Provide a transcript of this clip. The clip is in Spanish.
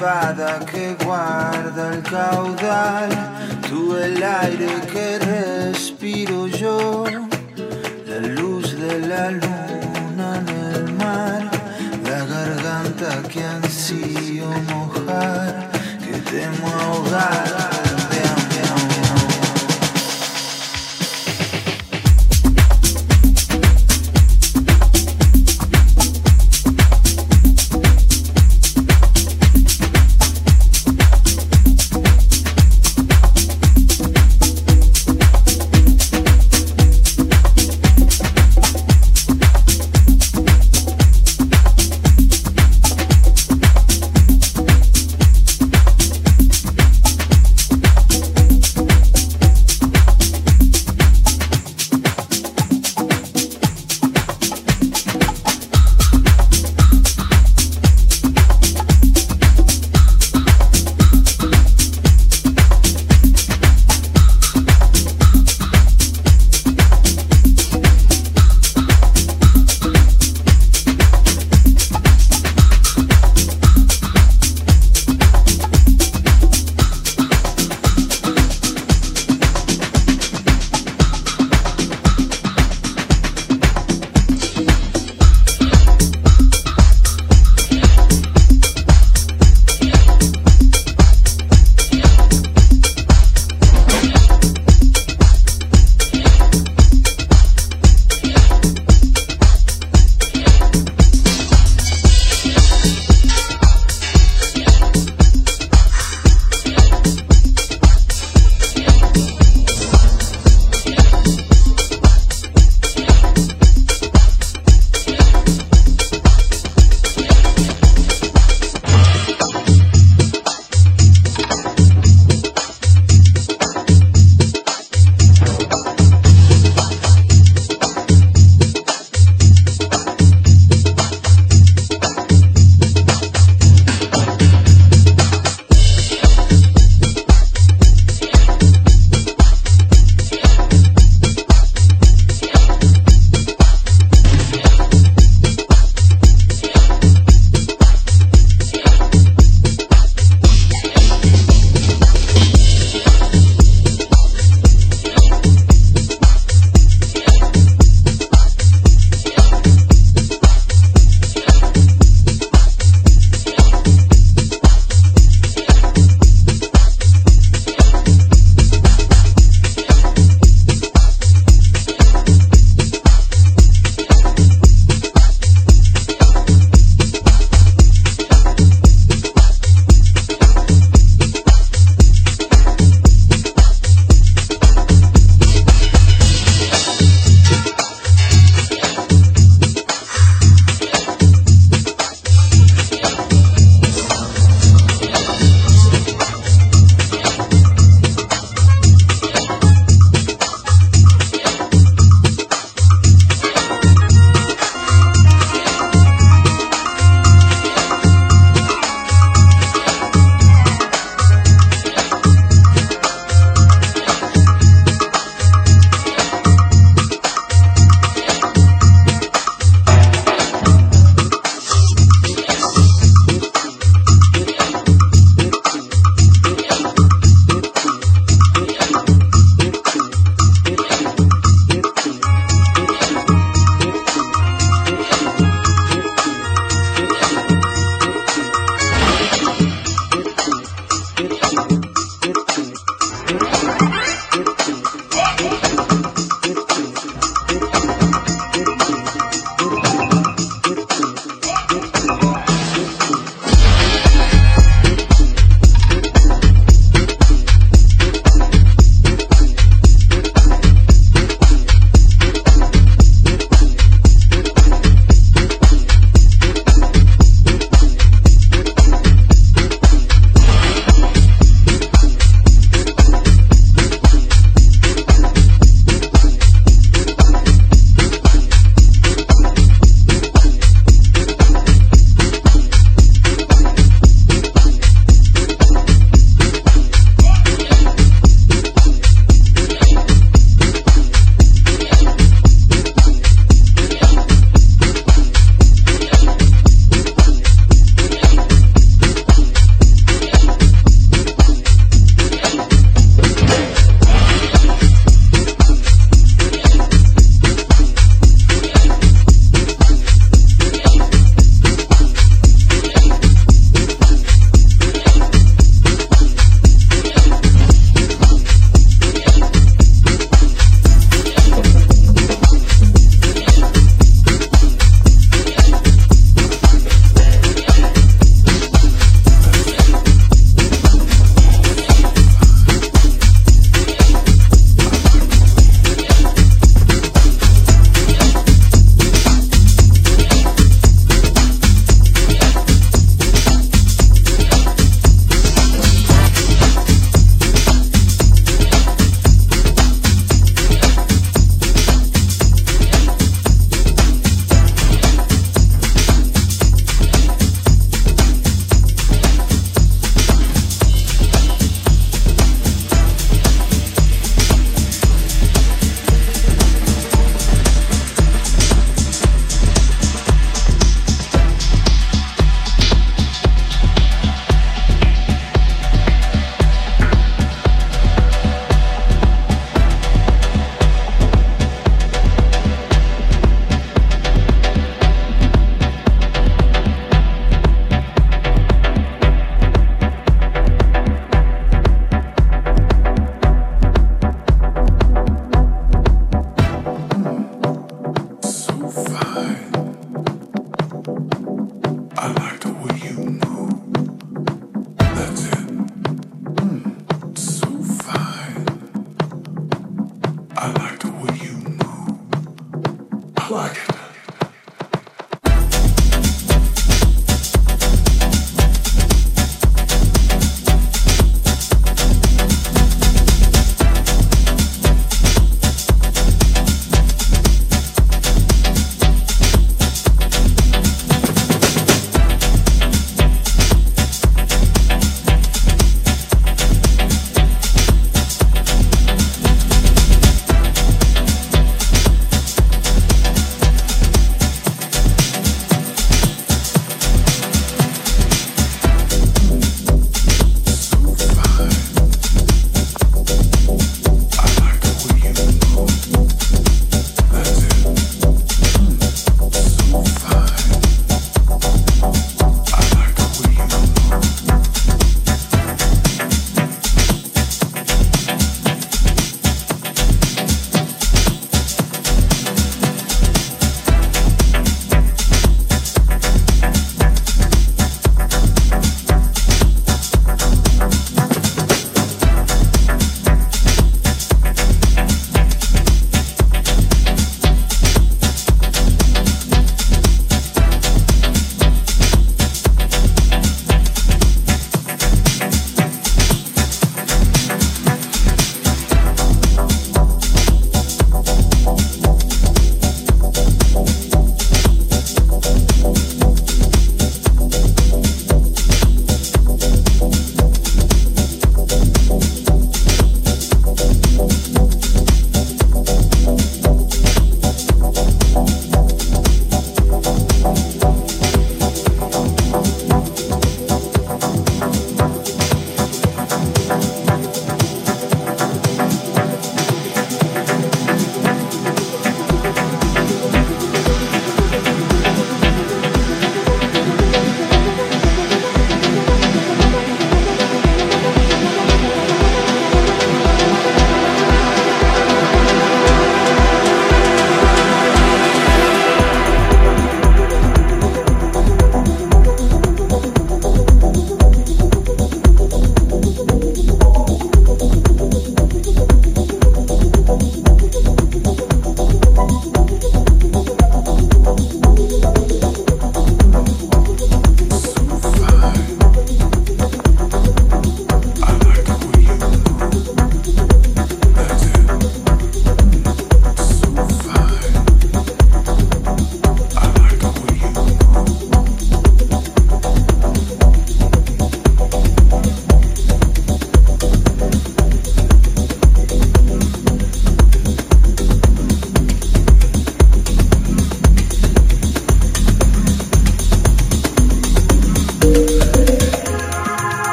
Espada que guarda el caudal. Tú el aire que respiro yo, la luz de la luna